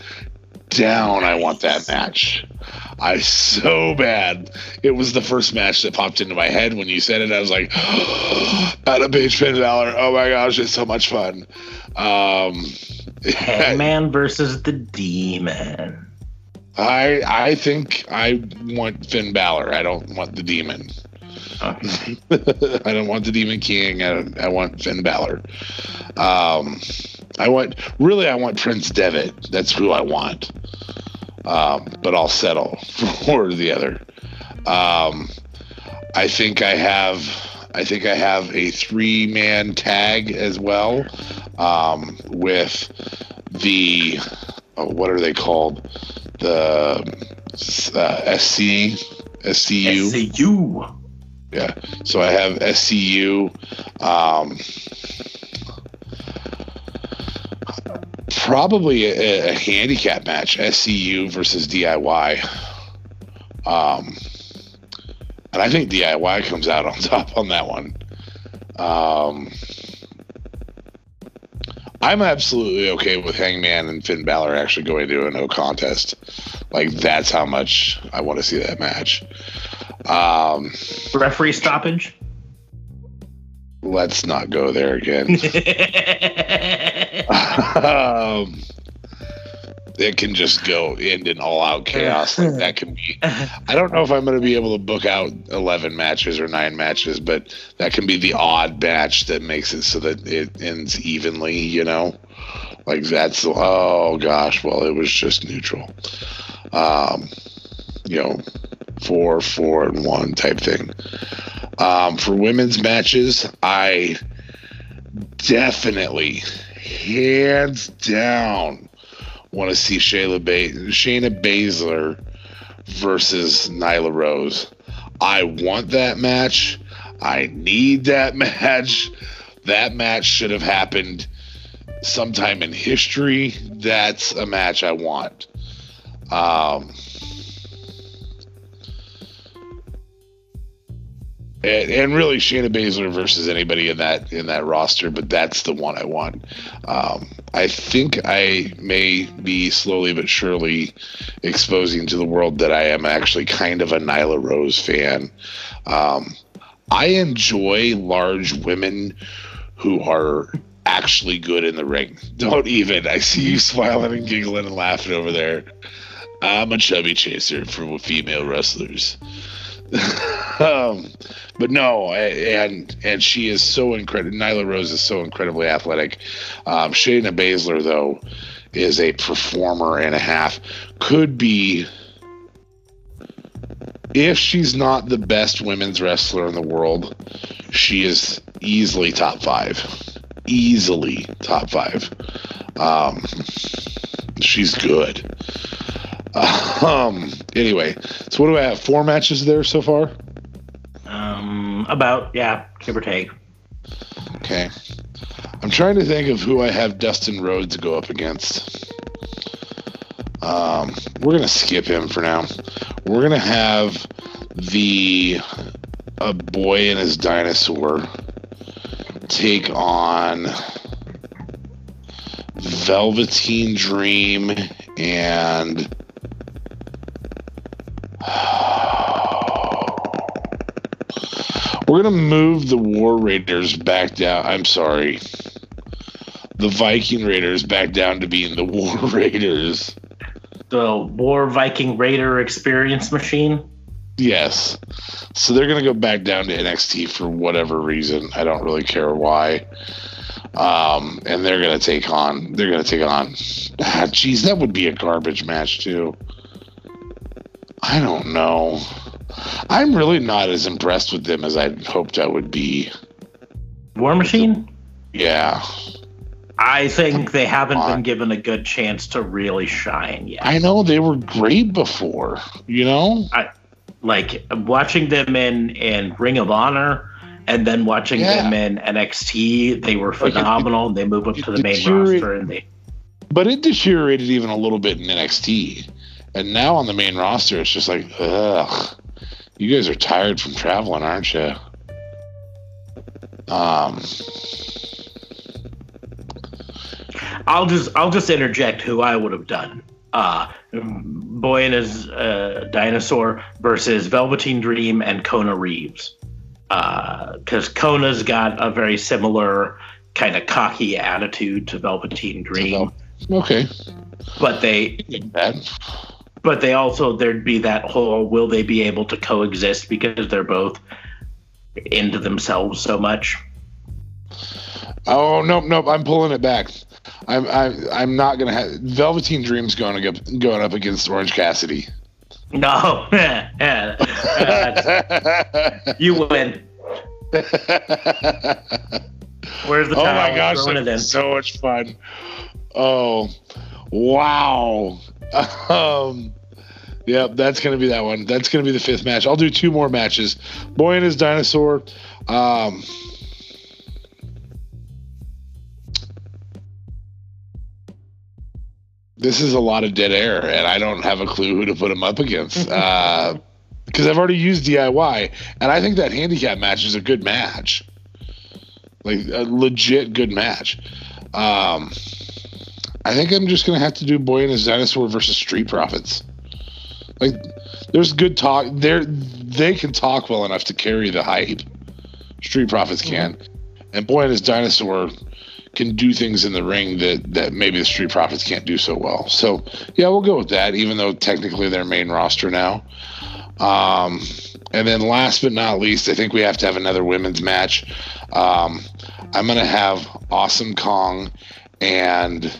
S2: down, I want that match. I so bad. It was the first match that popped into my head when you said it. I was like, oh, Adam Page, Finn Balor. Oh my gosh, it's so much fun. Um,
S1: Hangman versus the Demon.
S2: I I think I want Finn Balor. I don't want the Demon. I don't want the Demon King. I, I want Finn Balor. Um, I want really I want Prince Devitt. That's who I want. Um, but I'll settle for the other. Um, I think I have I think I have a three man tag as well um, with the oh, what are they called the uh, SC SCU
S1: SCU
S2: Yeah. So I have SCU. Um, probably a, a handicap match SCU versus DIY. Um, and I think DIY comes out on top on that one. Um, I'm absolutely okay with Hangman and Finn Balor actually going to a no contest. Like that's how much I want to see that match. Um,
S1: Referee stoppage.
S2: let's not go there again. um, it can just go end in all out chaos. Like that can be. I don't know if I'm going to be able to book out 11 matches or nine matches, but that can be the odd match that makes it so that it ends evenly. You know, like that's oh gosh, well it was just neutral. Um, you know, four, four, and one type thing. Um, for women's matches, I definitely, hands down, want to see Shayla ba- Shayna Baszler versus Nyla Rose. I want that match. I need that match. That match should have happened sometime in history. That's a match I want. Um, and, and really Shayna Baszler versus anybody in that in that roster, but that's the one I want. Um, I think I may be slowly but surely exposing to the world that I am actually kind of a Nyla Rose fan. Um, I enjoy large women who are actually good in the ring. Don't even. I see you smiling and giggling and laughing over there. I'm a chubby chaser for female wrestlers. um, but no, and and she is so incredible. Nyla Rose is so incredibly athletic. Um, Shayna Baszler though is a performer and a half. Could be if she's not the best women's wrestler in the world, she is easily top five. Easily top five. Um, she's good. Um. Anyway, so what do I have? Four matches there so far.
S1: Um, about yeah, give or take.
S2: Okay. I'm trying to think of who I have Dustin Rhodes go up against. Um, we're gonna skip him for now. We're gonna have the a boy and his dinosaur take on Velveteen Dream and We're gonna move the War Raiders back down. I'm sorry, the Viking Raiders back down to being the War Raiders.
S1: The War Viking Raider Experience Machine.
S2: Yes, so they're gonna go back down to NXT for whatever reason. I don't really care why. Um, and they're gonna take on. They're gonna take on. Ah, geez, that would be a garbage match too. I don't know. I'm really not as impressed with them as I hoped I would be.
S1: War Machine.
S2: Yeah,
S1: I think they haven't been given a good chance to really shine yet.
S2: I know they were great before. You know, I,
S1: like watching them in in Ring of Honor and then watching
S2: Yeah.
S1: them in NXT, they were
S2: Like, it-
S1: phenomenal. they move up to the main roster and they
S2: but it deteriorated even a little bit in NXT, and now on the main roster, it's just like, ugh, you guys are tired from traveling, aren't you? Um,
S1: I'll just I'll just interject who I would have done. Uh Boy and his uh, dinosaur versus Velveteen Dream and Kona Reeves. because Kona's got a very similar kind of cocky attitude to Velveteen Dream,
S2: okay,
S1: but they. But they also there'd be that whole will they be able to coexist because they're both into themselves so much.
S2: Oh nope, nope. I'm pulling it back. I'm I'm I'm not gonna have Velveteen Dreams going up going up against Orange Cassidy.
S1: No, you win. Where's the
S2: oh my gosh, that's so much fun. Oh, wow. Um, Yep, that's gonna be that one. That's gonna be the fifth match. I'll do two more matches. Boy and his dinosaur. Um, this is a lot of dead air, and I don't have a clue who to put him up against. Uh, because I've already used DIY, and I think that handicap match is a good match, like a legit good match. Um, I think I'm just gonna have to do Boy and his Dinosaur versus Street Profits. Like, there's good talk. There, they can talk well enough to carry the hype. Street Profits can, and Boy and his Dinosaur can do things in the ring that that maybe the Street Profits can't do so well. So yeah, we'll go with that. Even though technically they're main roster now. Um, and then last but not least, I think we have to have another women's match. Um, I'm gonna have Awesome Kong and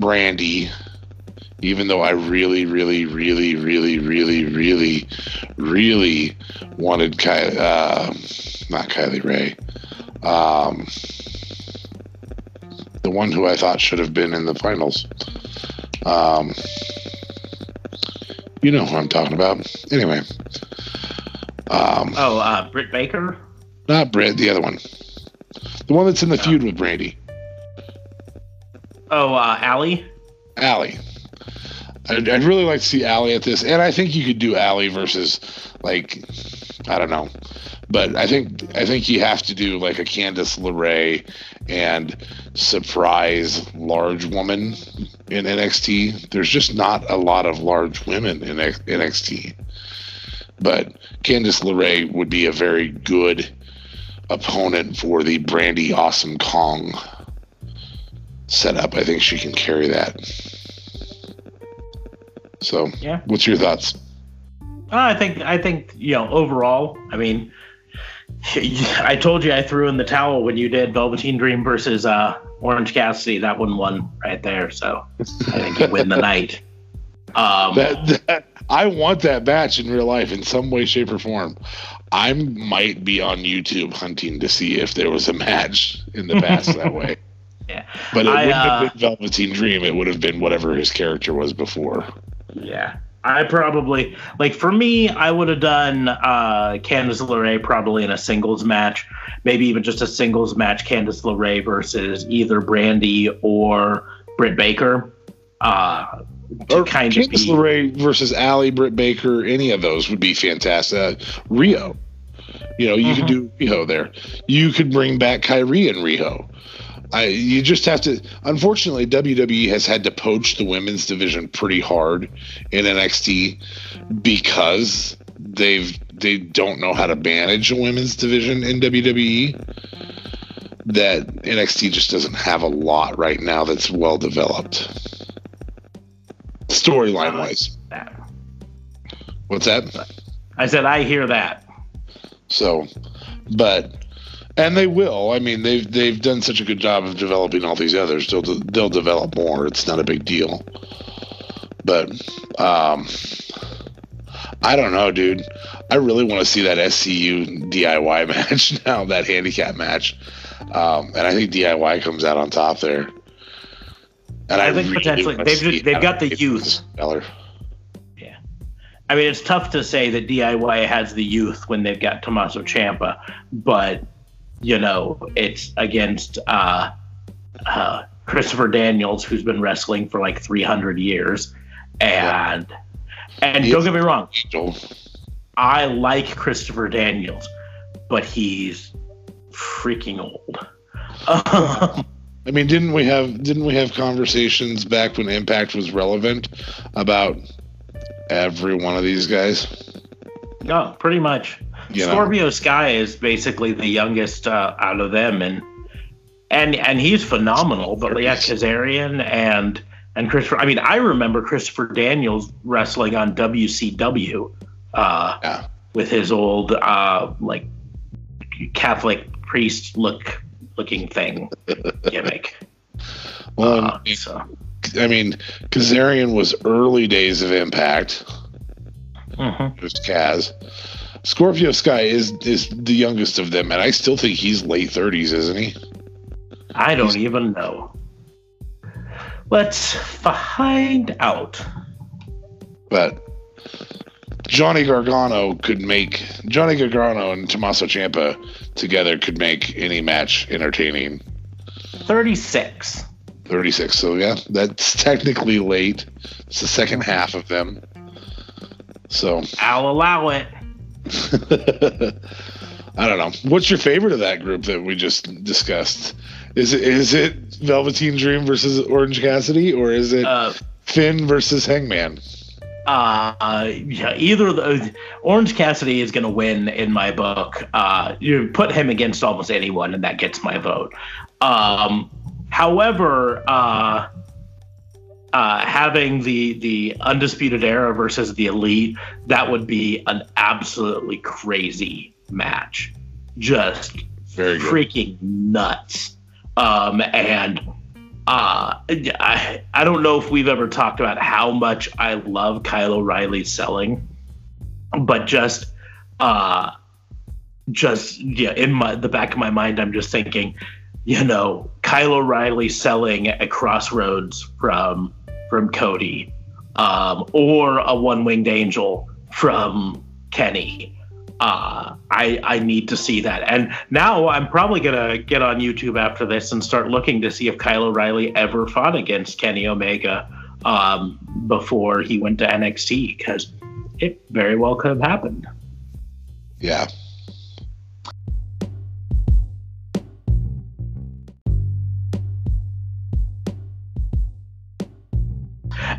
S2: Brandi. Even though I really, really, really, really, really, really, really wanted Ky- uh, not Kylie Rae, um, the one who I thought should have been in the finals. Um, you know who I'm talking about. Anyway. Um,
S1: Oh, uh, Britt Baker.
S2: not Britt, the other one. The one that's in the feud with Brandi.
S1: Oh, uh, Allie.
S2: Allie. I'd, I'd really like to see Allie at this, and I think you could do Allie versus, like, I don't know, but I think I think you have to do like a Candice LeRae and surprise large woman in NXT. There's just not a lot of large women in NXT, but Candice LeRae would be a very good opponent for the Brandi Awesome Kong setup. I think she can carry that. So,
S1: Yeah.
S2: what's your thoughts?
S1: Uh, I think I think you know overall. I mean, I told you I threw in the towel when you did Velveteen Dream versus uh, Orange Cassidy. That one won right there. So I think you win the night. Um,
S2: That, that I want that match in real life in some way, shape, or form. I might be on YouTube hunting to see if there was a match in the past that way.
S1: Yeah.
S2: But it
S1: I,
S2: wouldn't
S1: uh,
S2: have been Velveteen Dream. It would have been whatever his character was before.
S1: Yeah. I probably like for me, I would have done uh Candice LeRae probably in a singles match, maybe even just a singles match, Candice LeRae versus either Brandi or Britt Baker. Uh
S2: Or
S1: kind of
S2: Candice
S1: be
S2: LeRae versus Allie, Britt Baker, any of those would be fantastic. Uh, Rio. You know, you could
S1: Mm-hmm.
S2: do Rio there. You could bring back Kairi and Rio. I, you just have to. Unfortunately, WWE has had to poach the women's division pretty hard in NXT because they've they don't know how to manage a women's division in WWE. That NXT just doesn't have a lot right now that's well developed. Storyline wise,
S1: that.
S2: what's that?
S1: I said I hear that.
S2: So, but and they will. I mean, they've they've done such a good job of developing all these others. They'll they'll develop more. It's not a big deal. But um, I don't know, dude. I really want to see that SCU DIY match now. That handicap match, um, and I think DIY comes out on top there. And
S1: I think potentially- they've just- they've got the youth.
S2: Feller.
S1: I mean, it's tough to say that DIY has the youth when they've got Tommaso Ciampa, but you know, it's against uh, uh, Christopher Daniels, who's been wrestling for like 300 years, and and
S2: He
S1: don't get me wrong. I like Christopher Daniels, but he's freaking old. Um,
S2: I mean, didn't we have didn't we have conversations back when Impact was relevant about every one of these guys?
S1: no, pretty much.
S2: You know?
S1: Scorpio Sky is basically the youngest uh, out of them, and and and he's phenomenal. But yeah, Kazarian and and Christopher. I mean, I remember Christopher Daniels wrestling on WCW uh,
S2: Yeah.
S1: with his old uh, like Catholic priest look looking thing gimmick.
S2: Well,
S1: Uh, so,
S2: I mean, Kazarian was early days of Impact.
S1: mhm.
S2: Just Kaz. Scorpio Sky is is the youngest of them, and I still think he's late thirties, isn't he?
S1: I don't even know. Let's find out.
S2: But Johnny Gargano could make Johnny Gargano and Tommaso Ciampa together could make any match entertaining.
S1: 36.
S2: 36. So yeah, that's technically late. It's the second half of them. So
S1: I'll allow it.
S2: I don't know. What's your favorite of that group that we just discussed? Is it is it Velveteen Dream versus Orange Cassidy, or is it
S1: Uh,
S2: Finn versus Hangman?
S1: uh, yeah, either of the Orange Cassidy is going to win in my book. Uh, you put him against almost anyone, and that gets my vote. Um, however, uh, uh, having the the undisputed era versus the elite, that would be an absolutely crazy match. Just
S2: Very good.
S1: freaking nuts. Um, and uh, I, I don't know if we've ever talked about how much I love Kyle O'Reilly's selling, but just, uh, just yeah, in my the back of my mind, I'm just thinking, you know, Kyle O'Reilly selling at Cross Rhodes from from Cody, um, or a One Winged Angel from Kenny uh, I I need to see that. And now I'm probably gonna get on YouTube after this and start looking to see if Kyle O'Reilly ever fought against Kenny Omega um, before he went to NXT because it very well could have happened.
S2: Yeah.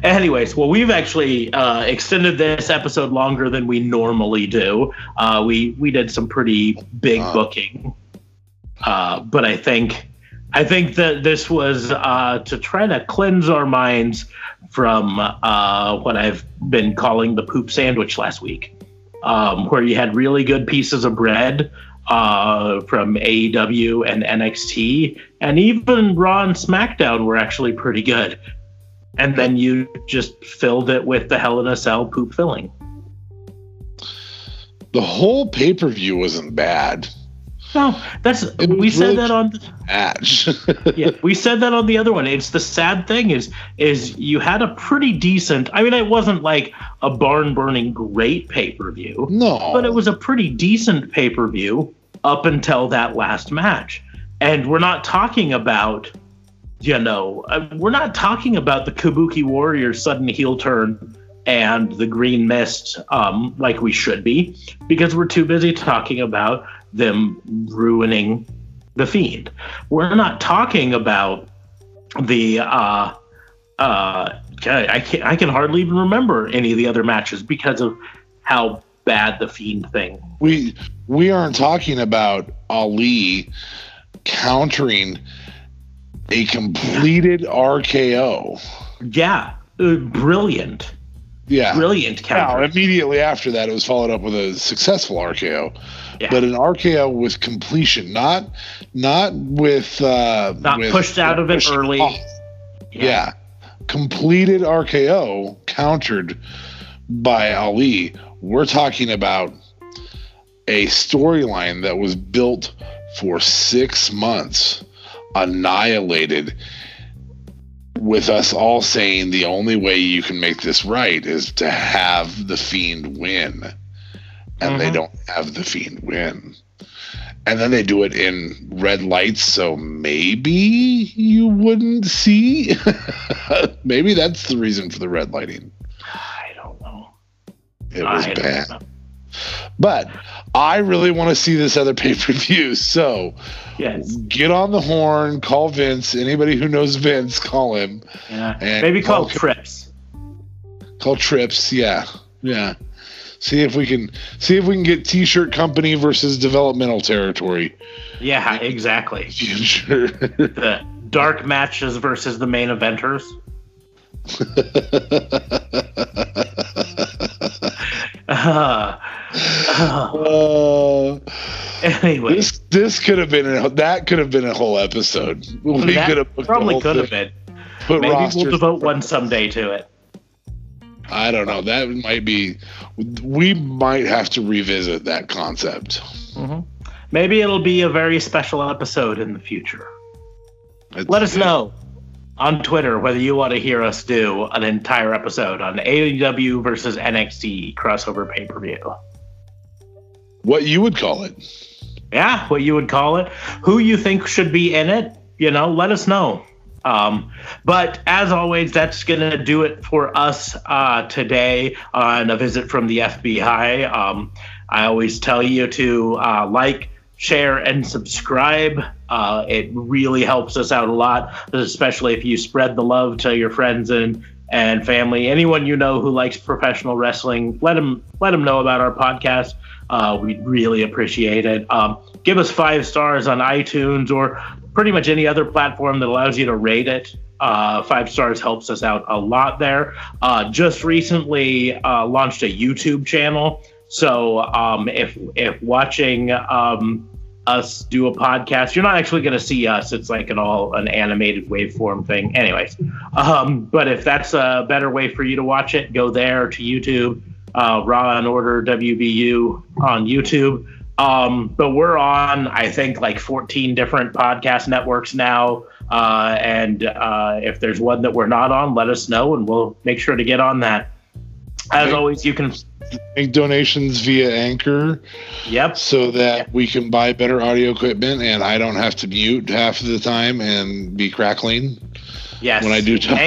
S1: Anyways, well, we've actually uh, extended this episode longer than we normally do. Uh, we we did some pretty big
S2: Uh.
S1: booking, uh, but I think I think that this was uh, to try to cleanse our minds from uh, what I've been calling the poop sandwich last week, um, where you had really good pieces of bread uh, from AEW and NXT, and even Raw and SmackDown were actually pretty good. And then you just filled it with the Hell in a Cell poop filling.
S2: The whole pay per view wasn't bad.
S1: No, that's
S2: It
S1: we said that on
S2: Match.
S1: yeah, we said that on the other one. It's the sad thing is is you had a pretty decent. I mean, it wasn't like a barn burning great pay per view,
S2: no.
S1: but it was a pretty decent pay per view up until that last match. And we're not talking about, you know, uh, we're not talking about the Kabuki Warriors sudden heel turn and the Green Mist um, like we should be, because we're too busy talking about them ruining the Fiend. We're not talking about the. Uh, uh, I can I can hardly even remember any of the other matches because of how bad the Fiend thing
S2: we we aren't talking about Ali countering a completed RKO.
S1: Yeah, uh, brilliant,
S2: Yeah.
S1: brilliant
S2: Now,
S1: counter.
S2: immediately after that, it was followed up with a successful RKO,
S1: Yeah.
S2: but an RKO with completion, not not with uh,
S1: Not
S2: with-
S1: pushed out of it early.
S2: off. Yeah. completed RKO countered by Ali. We're talking about a storyline that was built for six months, annihilated, with us all saying the only way you can make this right is to have the Fiend win. And they
S1: Mhm.
S2: don't have the Fiend win. And then they do it in red lights, so maybe you wouldn't see. maybe that's the reason for the red lighting.
S1: I don't know.
S2: It was bad.
S1: know.
S2: But I really want to see this other pay per view. So
S1: Yes.
S2: get on the horn, call Vince. Anybody who knows Vince, call him.
S1: Yeah.
S2: And
S1: Maybe call
S2: call-
S1: trips.
S2: Call Trips. Yeah. Yeah. See if we can see if we can get T-shirt company versus developmental territory.
S1: Yeah, exactly.
S2: Future.
S1: The dark matches versus the main eventers. Uh, uh, anyway,
S2: this this could have been a, that could have been a whole episode. We could have
S1: probably could have been. Maybe we'll devote one someday to it.
S2: I don't know. That might be. We might have to revisit that concept.
S1: hmm Maybe it'll be a very special episode in the future. Let us know on Twitter whether you want to hear us do an entire episode on AEW versus NXT crossover pay per view.
S2: What you would call it?
S1: Yeah, what you would call it. Who you think should be in it? You know, let us know. Um, but as always, that's going to do it for us uh, today on a visit from the FBI. Um, I always tell you to uh, like, share, and subscribe. Uh, it really helps us out a lot, especially if you spread the love to your friends and and family. Anyone you know who likes professional wrestling, let them let them know about our podcast. Uh, we'd really appreciate it. Um, give us five stars on iTunes or pretty much any other platform that allows you to rate it. Uh, five stars helps us out a lot there. Uh, just recently uh, launched a YouTube channel. So um, if if watching um, us do a podcast, you're not actually going to see us. It's like an all an animated waveform thing. Anyways, um, but if that's a better way for you to watch it, go there to YouTube, uh, Raw and Order WBU on YouTube. Um, but we're on, I think, like 14 different podcast networks now. Uh, and uh, if there's one that we're not on, let us know and we'll make sure to get on that. As
S2: Okay.
S1: always, you can.
S2: Make donations via Anchor
S1: Yep.
S2: so that we can buy better audio equipment and I don't have to mute half of the time and be crackling
S1: Yes.
S2: when I do talk.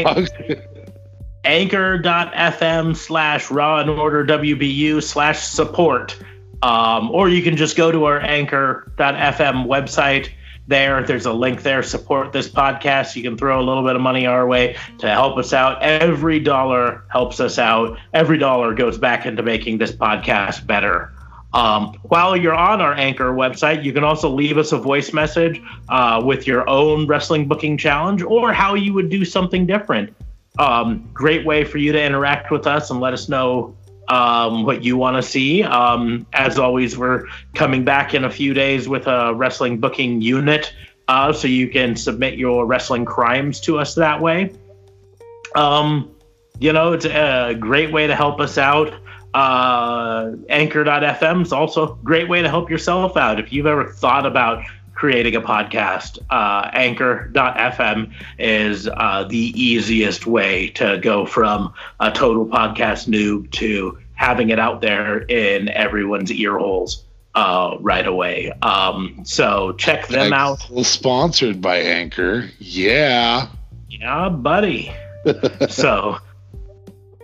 S1: anchor.fm slash raw and order WBU slash support. Um, or you can just go to our anchor.fm website. There, there's a link there. Support this podcast. You can throw a little bit of money our way to help us out. Every dollar helps us out. Every dollar goes back into making this podcast better. Um, while you're on our Anchor website, you can also leave us a voice message uh, with your own wrestling booking challenge or how you would do something different um, great way for you to interact with us and let us know um, what you want to see. Um, as always, we're coming back in a few days with a wrestling booking unit, uh, so you can submit your wrestling crimes to us that way. Um, you know, it's a great way to help us out. Uh, Anchor.fm is also a great way to help yourself out. If you've ever thought about creating a podcast, uh, Anchor.fm is uh, the easiest way to go from a total podcast noob to having it out there in everyone's ear holes uh, right away. Um, so check them out.
S2: Sponsored by Anchor. Yeah.
S1: Yeah, buddy. so,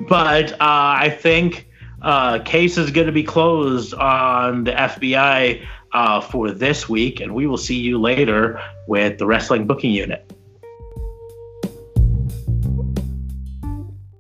S1: but uh, I think uh, case is going to be closed on the FBI uh, for this week, and we will see you later with the wrestling booking unit.